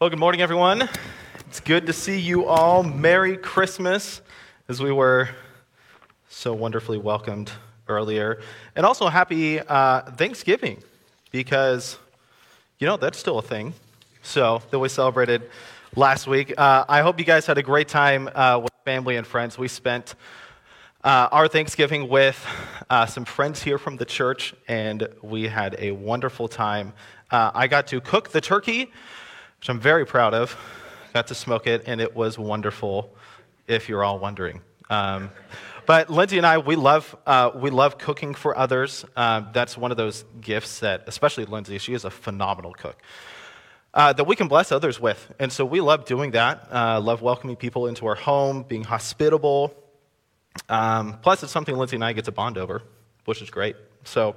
Well, good morning, everyone. It's good to see you all. Merry Christmas, as we were so wonderfully welcomed earlier. And also, happy uh, Thanksgiving, because, you know, that's still a thing. So, that we celebrated last week. Uh, I hope you guys had a great time uh, with family and friends. We spent uh, our Thanksgiving with uh, some friends here from the church, and we had a wonderful time. Uh, I got to cook the turkey which I'm very proud of. Got to smoke it, and it was wonderful, if you're all wondering. Um, but Lindsay and I, we love, uh, we love cooking for others. Uh, that's one of those gifts that, especially Lindsay, she is a phenomenal cook, uh, that we can bless others with. And so we love doing that, uh, love welcoming people into our home, being hospitable. Um, plus, it's something Lindsay and I get to bond over, which is great. So,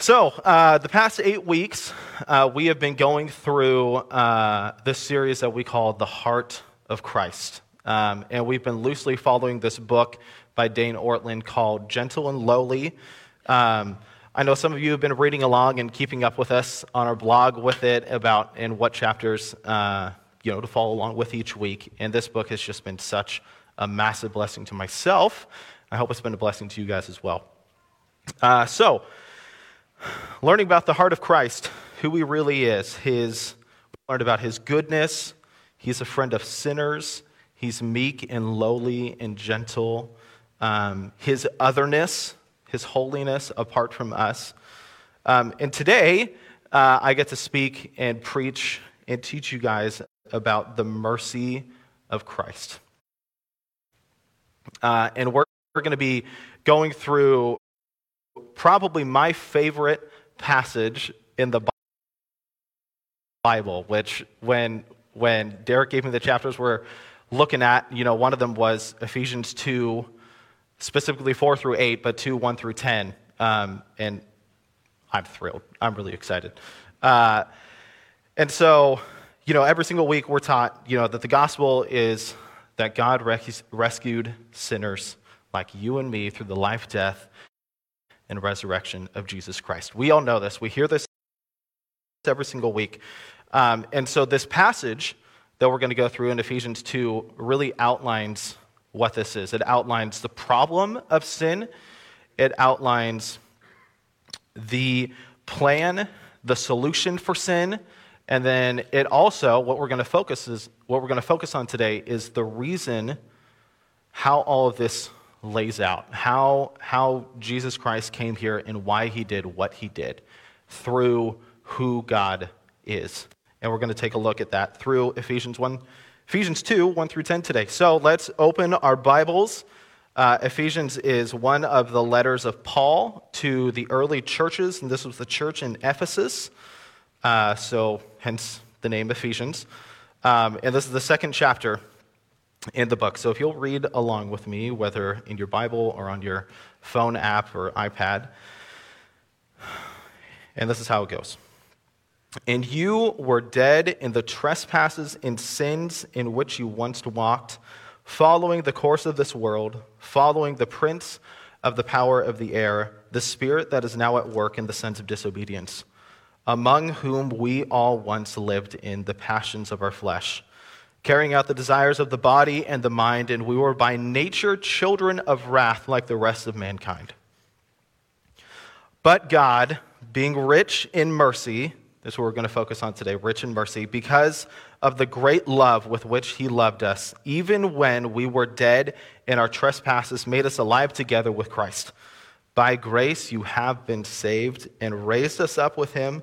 so, uh, the past eight weeks, uh, we have been going through uh, this series that we call The Heart of Christ. Um, and we've been loosely following this book by Dane Ortlund called Gentle and Lowly. Um, I know some of you have been reading along and keeping up with us on our blog with it about in what chapters, uh, you know, to follow along with each week. And this book has just been such a massive blessing to myself. I hope it's been a blessing to you guys as well. Uh, so, learning about the heart of Christ, who he really is. His, we learned about his goodness. He's a friend of sinners. He's meek and lowly and gentle. Um, his otherness, his holiness apart from us. Um, and today, uh, I get to speak and preach and teach you guys about the mercy of Christ. Uh, and we're, we're going to be going through probably my favorite passage in the Bible, which when, when Derek gave me the chapters we're looking at, you know, one of them was Ephesians 2, specifically 4 through 8, but 2, 1 through 10. Um, and I'm thrilled. I'm really excited. Uh, and so, you know, every single week we're taught, you know, that the gospel is that God res- rescued sinners like you and me through the life, death, and resurrection of Jesus Christ. We all know this. We hear this every single week. Um, and so, this passage that we're going to go through in Ephesians 2 really outlines what this is. It outlines the problem of sin, it outlines the plan, the solution for sin, and then it also, what we're going to focus is what we're going to focus on today is the reason how all of this lays out how, how Jesus Christ came here and why he did what he did through who God is. And we're going to take a look at that through Ephesians 1, Ephesians 2, 1 through 10 today. So let's open our Bibles. Uh, Ephesians is one of the letters of Paul to the early churches, and this was the church in Ephesus. Uh, so, hence the name Ephesians. Um, and this is the second chapter in the book. So if you'll read along with me, whether in your Bible or on your phone app or iPad, and this is how it goes. And you were dead in the trespasses and sins in which you once walked, following the course of this world, following the prince of the power of the air, the spirit that is now at work in the sons of disobedience, among whom we all once lived in the passions of our flesh carrying out the desires of the body and the mind, and we were by nature children of wrath like the rest of mankind. But God, being rich in mercy, this is what we're going to focus on today rich in mercy, because of the great love with which He loved us, even when we were dead in our trespasses, made us alive together with Christ. By grace you have been saved and raised us up with Him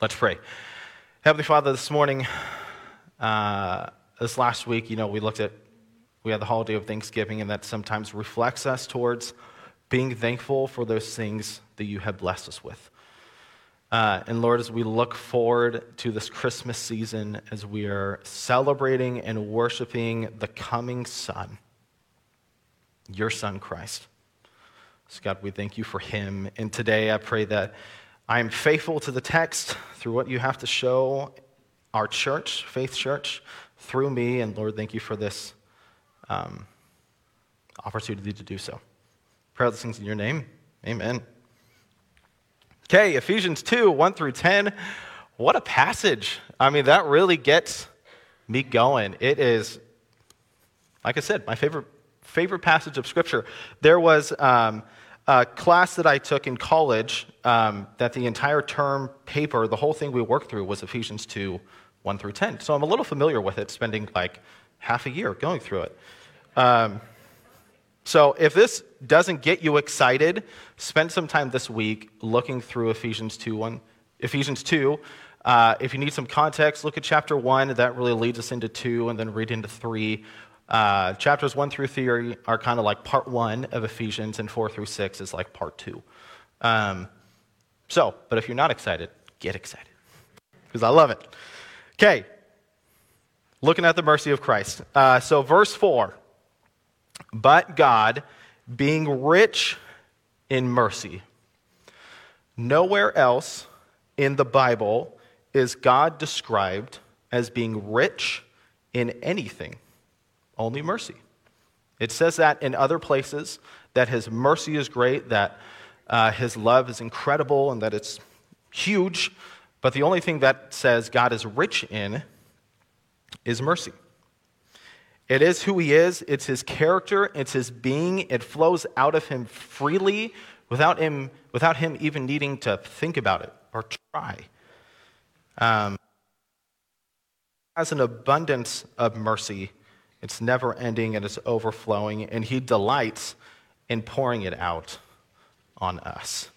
Let's pray. Heavenly Father, this morning, uh, this last week, you know, we looked at, we had the holiday of Thanksgiving, and that sometimes reflects us towards being thankful for those things that you have blessed us with. Uh, and Lord, as we look forward to this Christmas season, as we are celebrating and worshiping the coming Son, your Son, Christ. So, God, we thank you for him. And today I pray that I am faithful to the text through what you have to show our church, Faith Church, through me. And Lord, thank you for this um, opportunity to do so. Pray these things in your name. Amen. Okay, Ephesians 2 1 through 10. What a passage. I mean, that really gets me going. It is, like I said, my favorite, favorite passage of Scripture. There was um, a class that I took in college um, that the entire term paper, the whole thing we worked through was Ephesians 2 1 through 10. So I'm a little familiar with it, spending like half a year going through it. Um, so if this doesn't get you excited, spend some time this week looking through Ephesians 2. 1, Ephesians 2. Uh, if you need some context, look at chapter 1. That really leads us into 2, and then read into 3. Uh, chapters 1 through 3 are kind of like part 1 of Ephesians, and 4 through 6 is like part 2. Um, so, but if you're not excited, get excited because I love it. Okay, looking at the mercy of Christ. Uh, so, verse 4 but God, being rich in mercy. Nowhere else in the Bible is God described as being rich in anything, only mercy. It says that in other places, that his mercy is great, that uh, his love is incredible, and that it's huge. But the only thing that says God is rich in is mercy. It is who he is, it's his character, it's his being. It flows out of him freely without him, without him even needing to think about it or try. Um, has an abundance of mercy. It's never ending and it's overflowing, and he delights in pouring it out on us.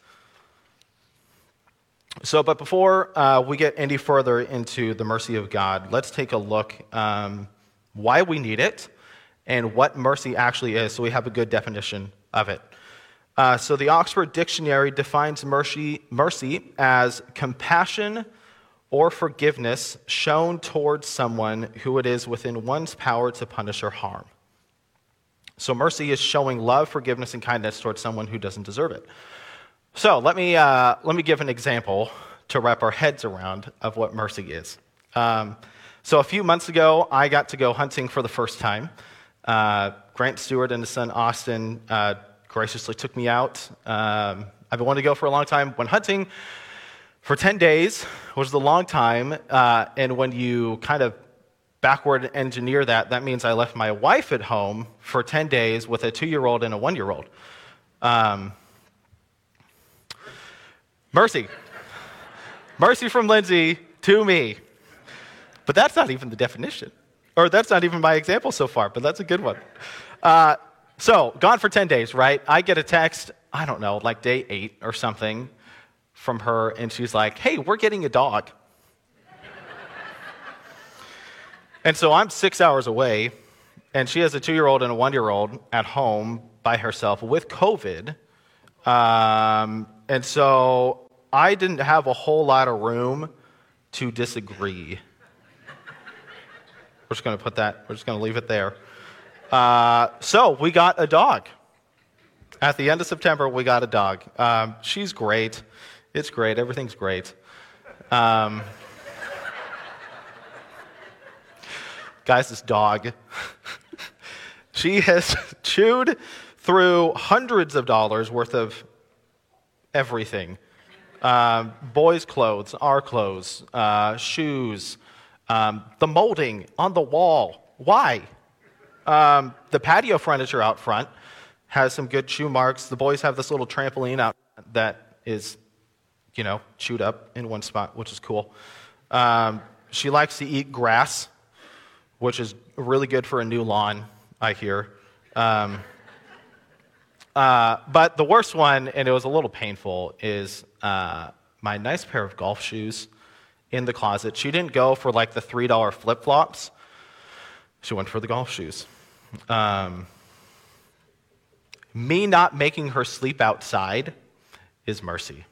So, but before uh, we get any further into the mercy of God, let's take a look. Um, why we need it, and what mercy actually is, so we have a good definition of it. Uh, so the Oxford Dictionary defines mercy, mercy as compassion or forgiveness shown towards someone who it is within one's power to punish or harm. So mercy is showing love, forgiveness, and kindness towards someone who doesn't deserve it. So let me, uh, let me give an example to wrap our heads around of what mercy is. Um, so a few months ago, I got to go hunting for the first time. Uh, Grant Stewart and his son Austin uh, graciously took me out. Um, I've been wanting to go for a long time. Went hunting for 10 days, which is a long time. Uh, and when you kind of backward engineer that, that means I left my wife at home for 10 days with a two year old and a one year old. Um, mercy. Mercy from Lindsay to me. But that's not even the definition. Or that's not even my example so far, but that's a good one. Uh, so, gone for 10 days, right? I get a text, I don't know, like day eight or something from her, and she's like, hey, we're getting a dog. and so I'm six hours away, and she has a two year old and a one year old at home by herself with COVID. Um, and so I didn't have a whole lot of room to disagree we're just going to put that, we're just going to leave it there. Uh, so we got a dog. At the end of September, we got a dog. Um, she's great. It's great. Everything's great. Um, guys, this dog, she has chewed through hundreds of dollars worth of everything um, boys' clothes, our clothes, uh, shoes, um, the molding on the wall. Why? Um, the patio furniture out front has some good shoe marks. The boys have this little trampoline out that is, you know, chewed up in one spot, which is cool. Um, she likes to eat grass, which is really good for a new lawn, I hear. Um, uh, but the worst one, and it was a little painful, is uh, my nice pair of golf shoes in the closet. She didn't go for like the $3 flip flops, she went for the golf shoes. Um, me not making her sleep outside is mercy.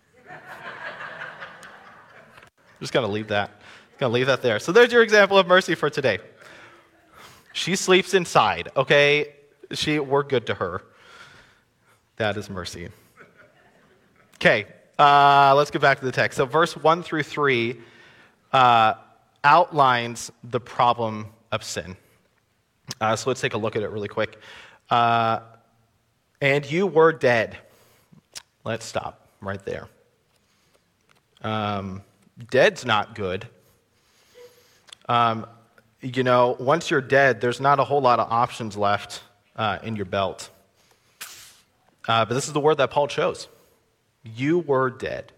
Just going to leave that. Going to leave that there. So there's your example of mercy for today. She sleeps inside, okay? She, we're good to her. That is mercy. Okay, uh, let's get back to the text. So, verse 1 through 3 uh, outlines the problem of sin. Uh, so, let's take a look at it really quick. Uh, and you were dead. Let's stop right there. Um, dead's not good. Um, you know, once you're dead, there's not a whole lot of options left uh, in your belt. Uh, but this is the word that Paul chose. You were dead.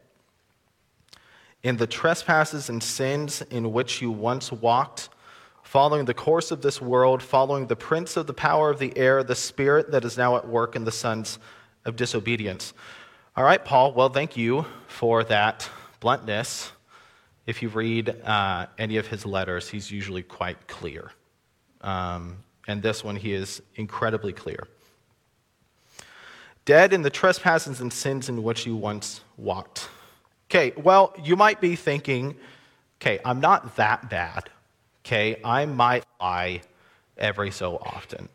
In the trespasses and sins in which you once walked, following the course of this world, following the prince of the power of the air, the spirit that is now at work in the sons of disobedience. All right, Paul, well, thank you for that bluntness. If you read uh, any of his letters, he's usually quite clear. Um, and this one, he is incredibly clear. Dead in the trespasses and sins in which you once walked. Okay, well, you might be thinking, okay, I'm not that bad. Okay, I might lie every so often.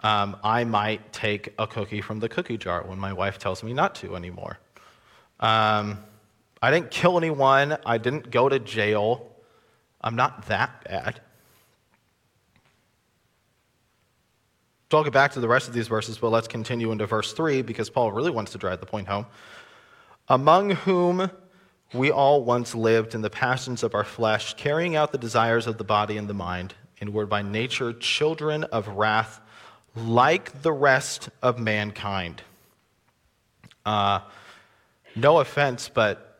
Um, I might take a cookie from the cookie jar when my wife tells me not to anymore. Um, I didn't kill anyone. I didn't go to jail. I'm not that bad. So I'll get back to the rest of these verses, but let's continue into verse 3 because Paul really wants to drive the point home. Among whom we all once lived in the passions of our flesh, carrying out the desires of the body and the mind, and were by nature children of wrath, like the rest of mankind. Uh, no offense, but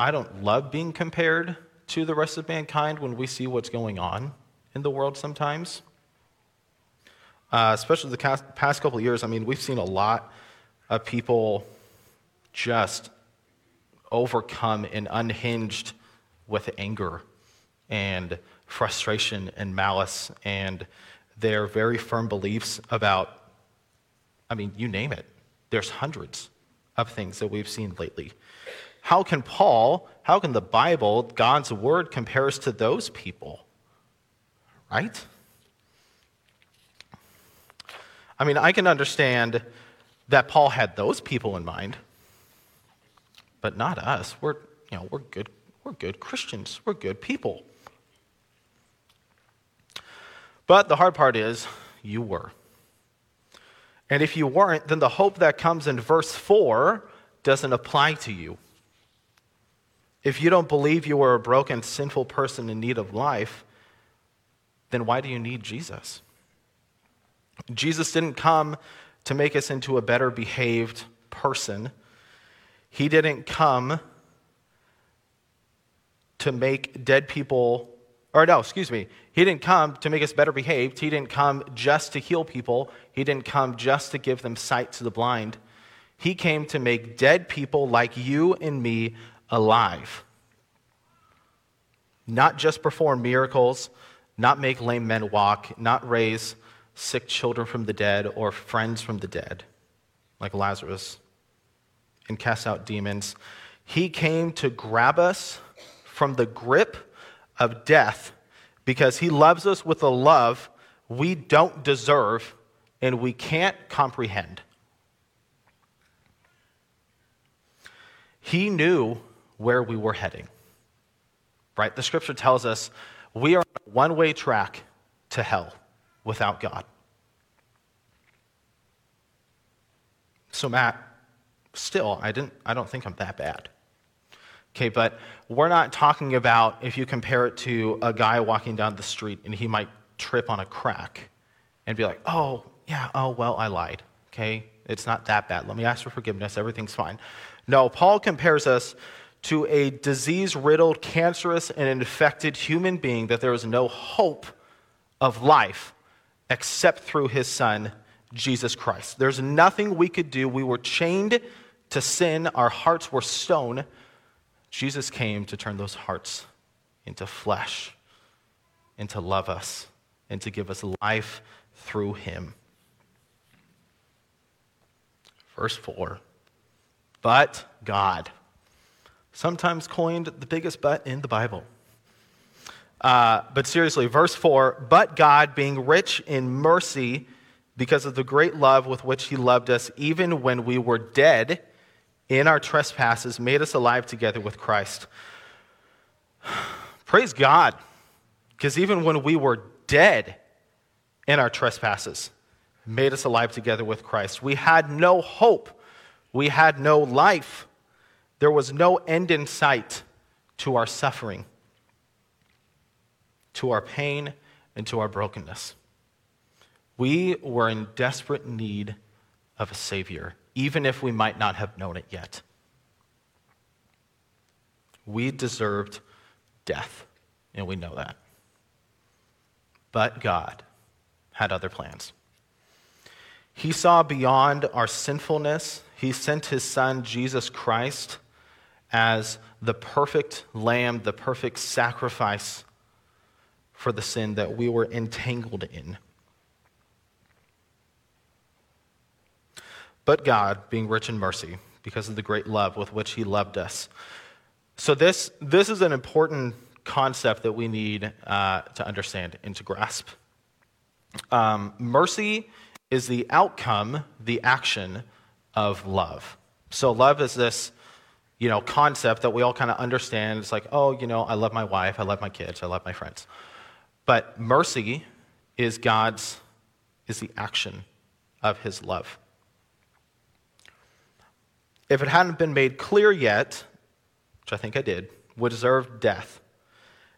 I don't love being compared to the rest of mankind when we see what's going on in the world sometimes uh, especially the past couple years, I mean, we've seen a lot of people just overcome and unhinged with anger and frustration and malice and their very firm beliefs about, I mean, you name it. There's hundreds of things that we've seen lately. How can Paul, how can the Bible, God's word, compares to those people? Right? I mean, I can understand that Paul had those people in mind, but not us. We're, you know, we're good, we're good Christians. We're good people. But the hard part is, you were. And if you weren't, then the hope that comes in verse 4 doesn't apply to you. If you don't believe you are a broken, sinful person in need of life, then why do you need Jesus? Jesus didn't come to make us into a better behaved person. He didn't come to make dead people, or no, excuse me. He didn't come to make us better behaved. He didn't come just to heal people. He didn't come just to give them sight to the blind. He came to make dead people like you and me alive. Not just perform miracles, not make lame men walk, not raise sick children from the dead or friends from the dead, like Lazarus, and cast out demons. He came to grab us from the grip of death because he loves us with a love we don't deserve and we can't comprehend. He knew where we were heading. Right? The scripture tells us we are on a one way track to hell without God. So, Matt, still, I, didn't, I don't think I'm that bad. Okay, but we're not talking about if you compare it to a guy walking down the street and he might trip on a crack and be like, oh, yeah, oh, well, I lied. Okay, it's not that bad. Let me ask for forgiveness. Everything's fine. No, Paul compares us to a disease riddled, cancerous, and infected human being that there is no hope of life except through his son, Jesus Christ. There's nothing we could do. We were chained to sin, our hearts were stone. Jesus came to turn those hearts into flesh and to love us and to give us life through him. Verse 4 But God, sometimes coined the biggest but in the Bible. Uh, but seriously, verse 4 But God, being rich in mercy, because of the great love with which He loved us, even when we were dead in our trespasses, made us alive together with Christ. Praise God, because even when we were dead in our trespasses, made us alive together with Christ. We had no hope, we had no life, there was no end in sight to our suffering to our pain, and to our brokenness. We were in desperate need of a Savior, even if we might not have known it yet. We deserved death, and we know that. But God had other plans. He saw beyond our sinfulness. He sent his son, Jesus Christ, as the perfect lamb, the perfect sacrifice for the sin that we were entangled in. But God, being rich in mercy, because of the great love with which He loved us. So, this, this is an important concept that we need uh, to understand and to grasp. Um, mercy is the outcome, the action of love. So, love is this you know, concept that we all kind of understand. It's like, oh, you know, I love my wife, I love my kids, I love my friends. But mercy is God's, is the action of his love. If it hadn't been made clear yet, which I think I did, we deserved death.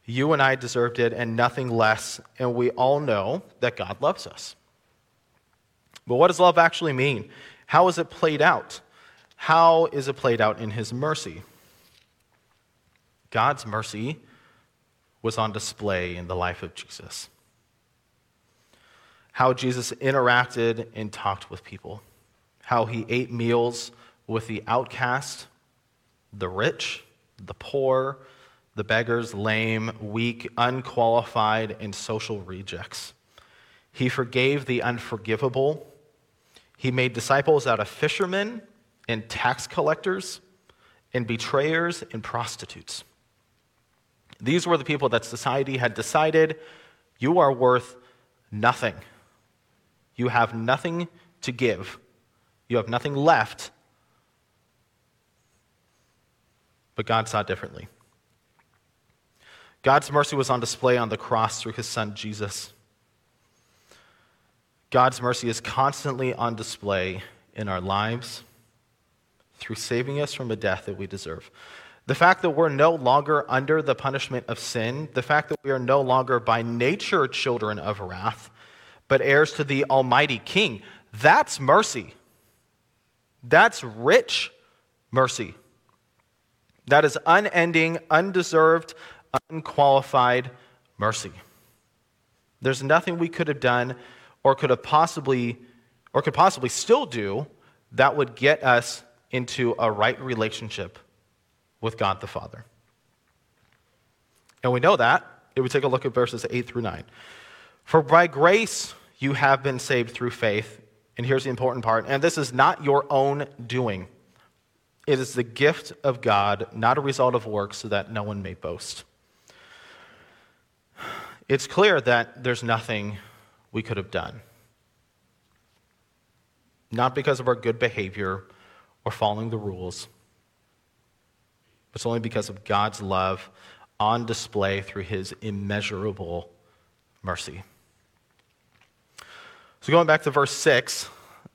You and I deserved it and nothing less, and we all know that God loves us. But what does love actually mean? How is it played out? How is it played out in His mercy? God's mercy was on display in the life of Jesus. How Jesus interacted and talked with people, how he ate meals with the outcast, the rich, the poor, the beggars, lame, weak, unqualified, and social rejects. He forgave the unforgivable. He made disciples out of fishermen and tax collectors and betrayers and prostitutes. These were the people that society had decided you are worth nothing. You have nothing to give, you have nothing left. But God saw differently. God's mercy was on display on the cross through his son Jesus. God's mercy is constantly on display in our lives through saving us from a death that we deserve. The fact that we're no longer under the punishment of sin, the fact that we are no longer by nature children of wrath, but heirs to the Almighty King, that's mercy. That's rich mercy. That is unending, undeserved, unqualified mercy. There's nothing we could have done or could have possibly or could possibly still do that would get us into a right relationship with God the Father. And we know that if we take a look at verses 8 through 9. For by grace you have been saved through faith. And here's the important part. And this is not your own doing, it is the gift of God, not a result of works, so that no one may boast. It's clear that there's nothing we could have done. Not because of our good behavior or following the rules it's only because of God's love on display through his immeasurable mercy. So, going back to verse 6,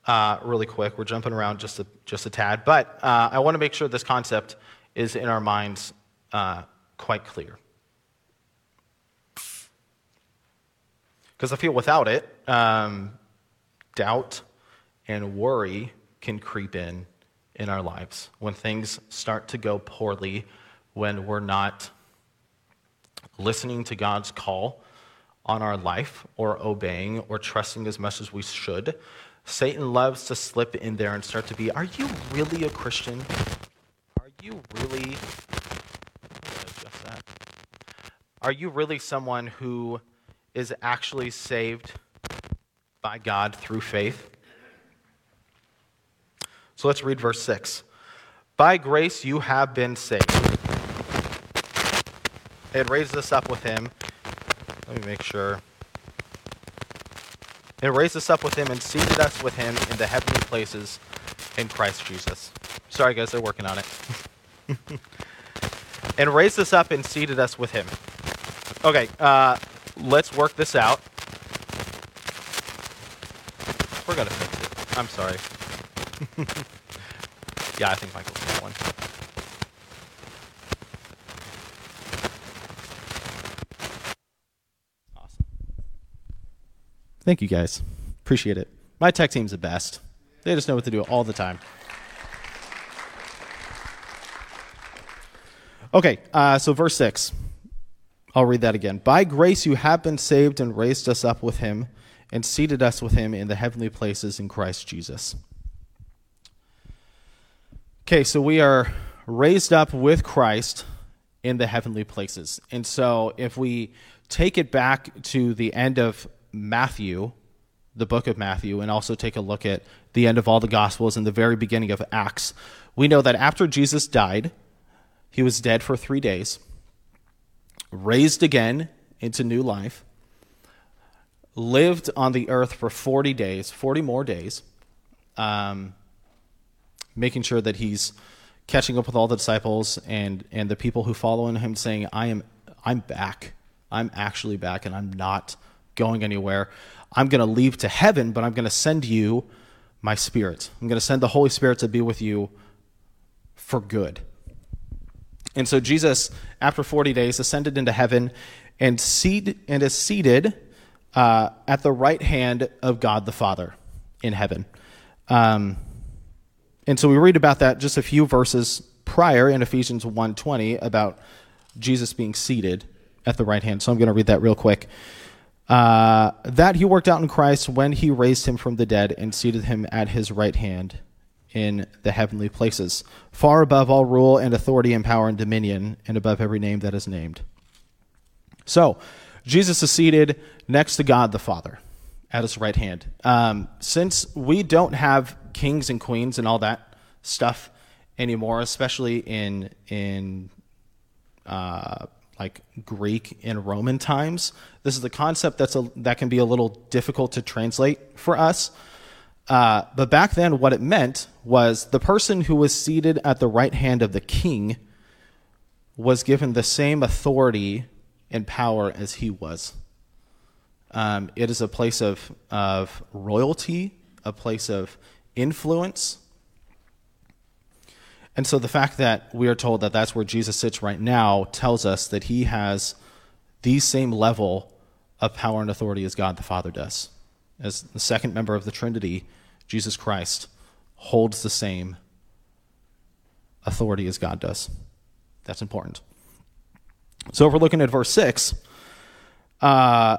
uh, really quick, we're jumping around just a, just a tad, but uh, I want to make sure this concept is in our minds uh, quite clear. Because I feel without it, um, doubt and worry can creep in in our lives, when things start to go poorly, when we're not listening to God's call on our life or obeying or trusting as much as we should, Satan loves to slip in there and start to be, Are you really a Christian? Are you really. Are you really someone who is actually saved by God through faith? So let's read verse 6. By grace you have been saved. It raised us up with him. Let me make sure. It raised us up with him and seated us with him in the heavenly places in Christ Jesus. Sorry, guys, they're working on it. and raised us up and seated us with him. Okay, uh, let's work this out. We're going to fix it. I'm sorry. yeah, I think Michael's got one. Awesome. Thank you guys. Appreciate it. My tech team's the best. They just know what to do all the time. Okay, uh, so verse 6. I'll read that again. By grace you have been saved and raised us up with him and seated us with him in the heavenly places in Christ Jesus. Okay, so we are raised up with Christ in the heavenly places. And so if we take it back to the end of Matthew, the book of Matthew, and also take a look at the end of all the Gospels and the very beginning of Acts, we know that after Jesus died, he was dead for three days, raised again into new life, lived on the earth for 40 days, 40 more days, um, making sure that he's catching up with all the disciples and, and the people who follow in him, saying, I am, I'm back. I'm actually back, and I'm not going anywhere. I'm going to leave to heaven, but I'm going to send you my spirit. I'm going to send the Holy Spirit to be with you for good. And so Jesus, after 40 days, ascended into heaven and, seat, and is seated uh, at the right hand of God the Father in heaven. Um, and so we read about that just a few verses prior in Ephesians 1.20 about Jesus being seated at the right hand. So I'm going to read that real quick. Uh, that he worked out in Christ when he raised him from the dead and seated him at his right hand in the heavenly places, far above all rule and authority and power and dominion, and above every name that is named. So, Jesus is seated next to God the Father at his right hand. Um, since we don't have kings and queens and all that stuff anymore, especially in in uh, like Greek and Roman times, this is a concept that's a, that can be a little difficult to translate for us. Uh, but back then, what it meant was the person who was seated at the right hand of the king was given the same authority and power as he was. Um, it is a place of, of royalty, a place of influence. And so the fact that we are told that that's where Jesus sits right now tells us that he has the same level of power and authority as God the Father does. As the second member of the Trinity, Jesus Christ holds the same authority as God does. That's important. So if we're looking at verse 6, uh,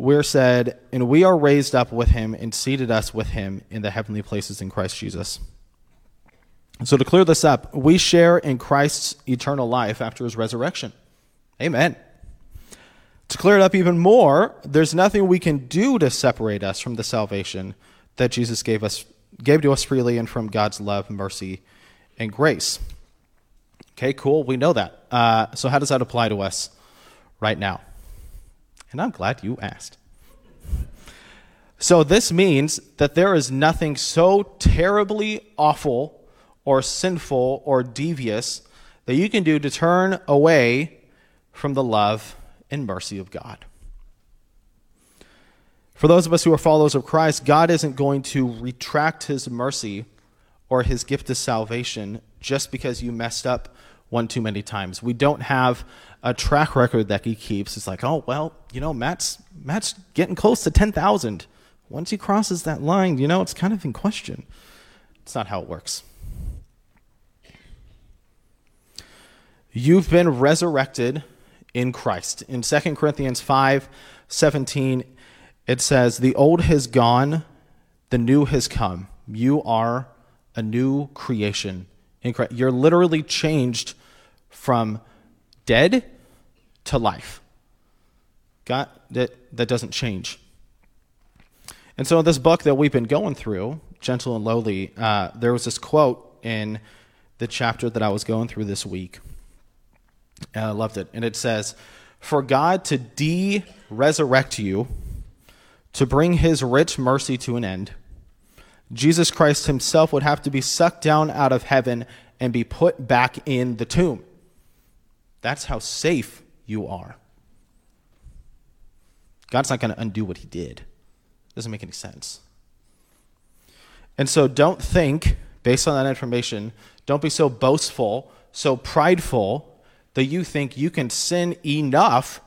we're said, and we are raised up with him and seated us with him in the heavenly places in Christ Jesus. So to clear this up, we share in Christ's eternal life after his resurrection. Amen. To clear it up even more, there's nothing we can do to separate us from the salvation that Jesus gave us gave to us freely and from God's love, mercy, and grace. Okay, cool. We know that. Uh, so how does that apply to us right now? And I'm glad you asked. So this means that there is nothing so terribly awful or sinful or devious that you can do to turn away from the love and mercy of God. For those of us who are followers of Christ, God isn't going to retract his mercy or his gift of salvation just because you messed up one too many times. We don't have a track record that he keeps. It's like, oh well, you know, Matt's Matt's getting close to ten thousand. Once he crosses that line, you know, it's kind of in question. It's not how it works. You've been resurrected in Christ. In 2 Corinthians 5 17, it says, The old has gone, the new has come. You are a new creation in Christ. You're literally changed from dead to life. God, that, that doesn't change. And so, in this book that we've been going through, Gentle and Lowly, uh, there was this quote in the chapter that I was going through this week. And I loved it. And it says, For God to de resurrect you, to bring his rich mercy to an end, Jesus Christ himself would have to be sucked down out of heaven and be put back in the tomb. That's how safe you are. God's not going to undo what he did. Doesn't make any sense. And so don't think, based on that information, don't be so boastful, so prideful that you think you can sin enough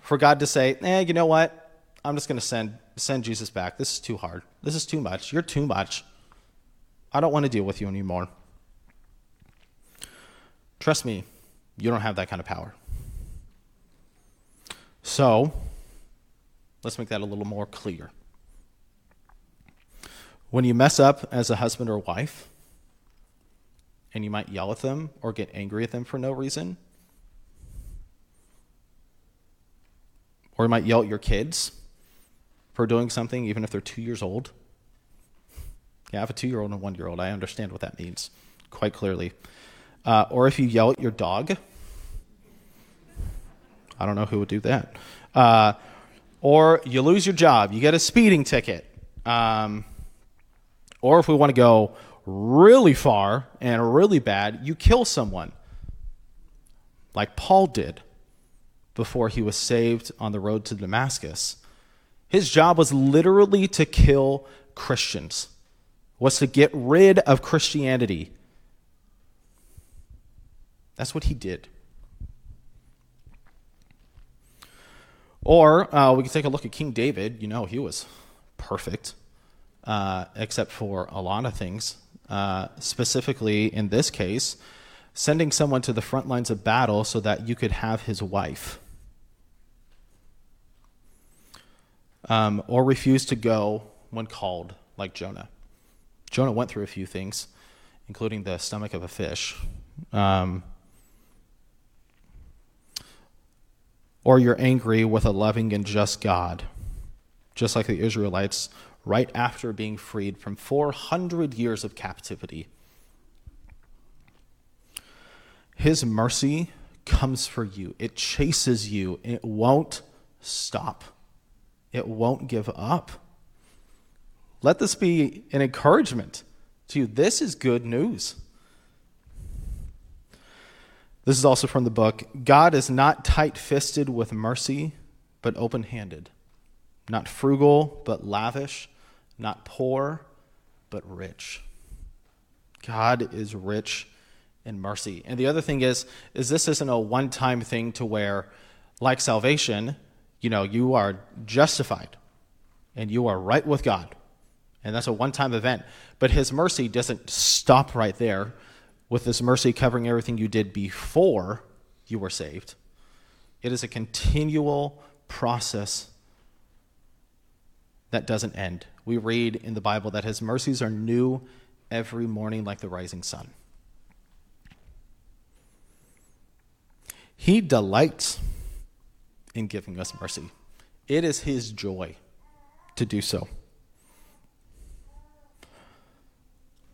for God to say, eh, you know what? I'm just going to send, send Jesus back. This is too hard. This is too much. You're too much. I don't want to deal with you anymore. Trust me, you don't have that kind of power. So, let's make that a little more clear. When you mess up as a husband or wife, and you might yell at them or get angry at them for no reason, or you might yell at your kids for doing something, even if they're two years old. Yeah, I have a two year old and a one year old. I understand what that means quite clearly. Uh, or if you yell at your dog, I don't know who would do that. Uh, or you lose your job, you get a speeding ticket. Um, or if we want to go really far and really bad, you kill someone, like Paul did before he was saved on the road to Damascus. His job was literally to kill Christians, was to get rid of Christianity. That's what he did. Or uh, we can take a look at King David. You know, he was perfect, uh, except for a lot of things. Uh, specifically, in this case, sending someone to the front lines of battle so that you could have his wife. Um, or refuse to go when called, like Jonah. Jonah went through a few things, including the stomach of a fish. Um, or you're angry with a loving and just God, just like the Israelites right after being freed from 400 years of captivity. His mercy comes for you, it chases you, it won't stop, it won't give up. Let this be an encouragement to you. This is good news. This is also from the book God is not tight fisted with mercy, but open handed, not frugal, but lavish, not poor, but rich. God is rich in mercy. And the other thing is, is this isn't a one-time thing to where, like salvation, you know, you are justified and you are right with God. And that's a one-time event. But his mercy doesn't stop right there with this mercy covering everything you did before you were saved. It is a continual process that doesn't end. We read in the Bible that his mercies are new every morning like the rising sun. He delights in giving us mercy. It is his joy to do so.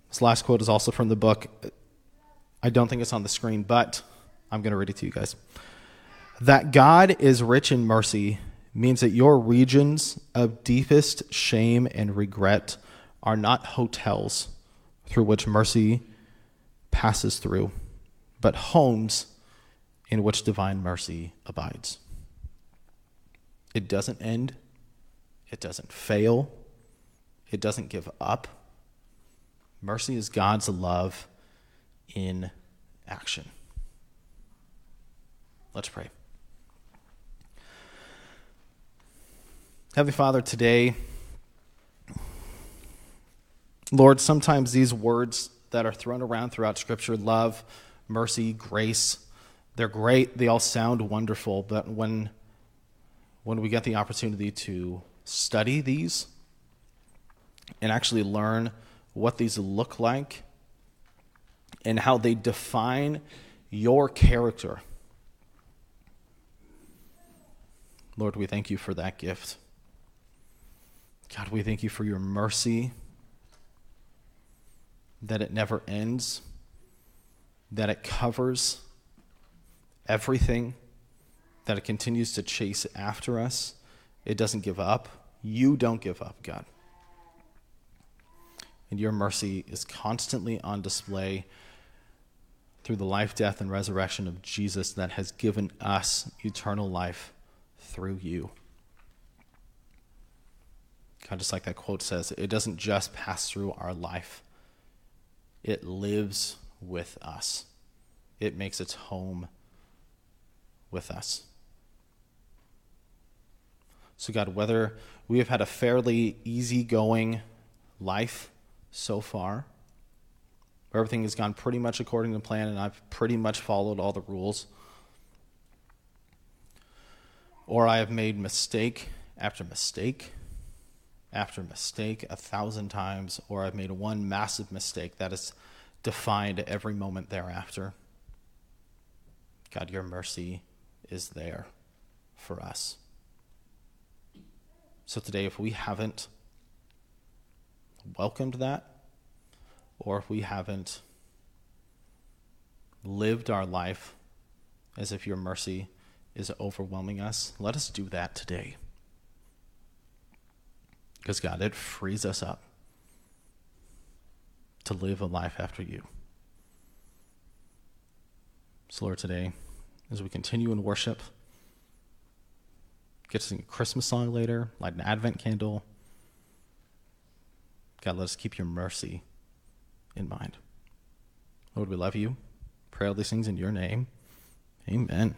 This last quote is also from the book I don't think it's on the screen, but I'm going to read it to you guys. That God is rich in mercy means that your regions of deepest shame and regret are not hotels through which mercy passes through, but homes in which divine mercy abides. It doesn't end, it doesn't fail, it doesn't give up. Mercy is God's love in action. Let's pray. Heavenly Father, today, Lord, sometimes these words that are thrown around throughout Scripture love, mercy, grace they're great, they all sound wonderful, but when, when we get the opportunity to study these and actually learn what these look like and how they define your character. Lord, we thank you for that gift. God, we thank you for your mercy, that it never ends, that it covers everything, that it continues to chase after us. It doesn't give up. You don't give up, God. And your mercy is constantly on display through the life, death, and resurrection of Jesus that has given us eternal life through you. God, just like that quote says, it doesn't just pass through our life, it lives with us, it makes its home with us. So, God, whether we have had a fairly easygoing life so far, everything has gone pretty much according to plan and I've pretty much followed all the rules, or I have made mistake after mistake after mistake a thousand times, or I've made one massive mistake that has defined every moment thereafter. God, your mercy is there for us. So today, if we haven't welcomed that, or if we haven't lived our life as if your mercy is overwhelming us, let us do that today. Because, God, it frees us up to live a life after you. So, Lord, today, as we continue in worship, get to sing a Christmas song later, light an Advent candle. God, let us keep your mercy in mind. Lord, we love you. Pray all these things in your name. Amen.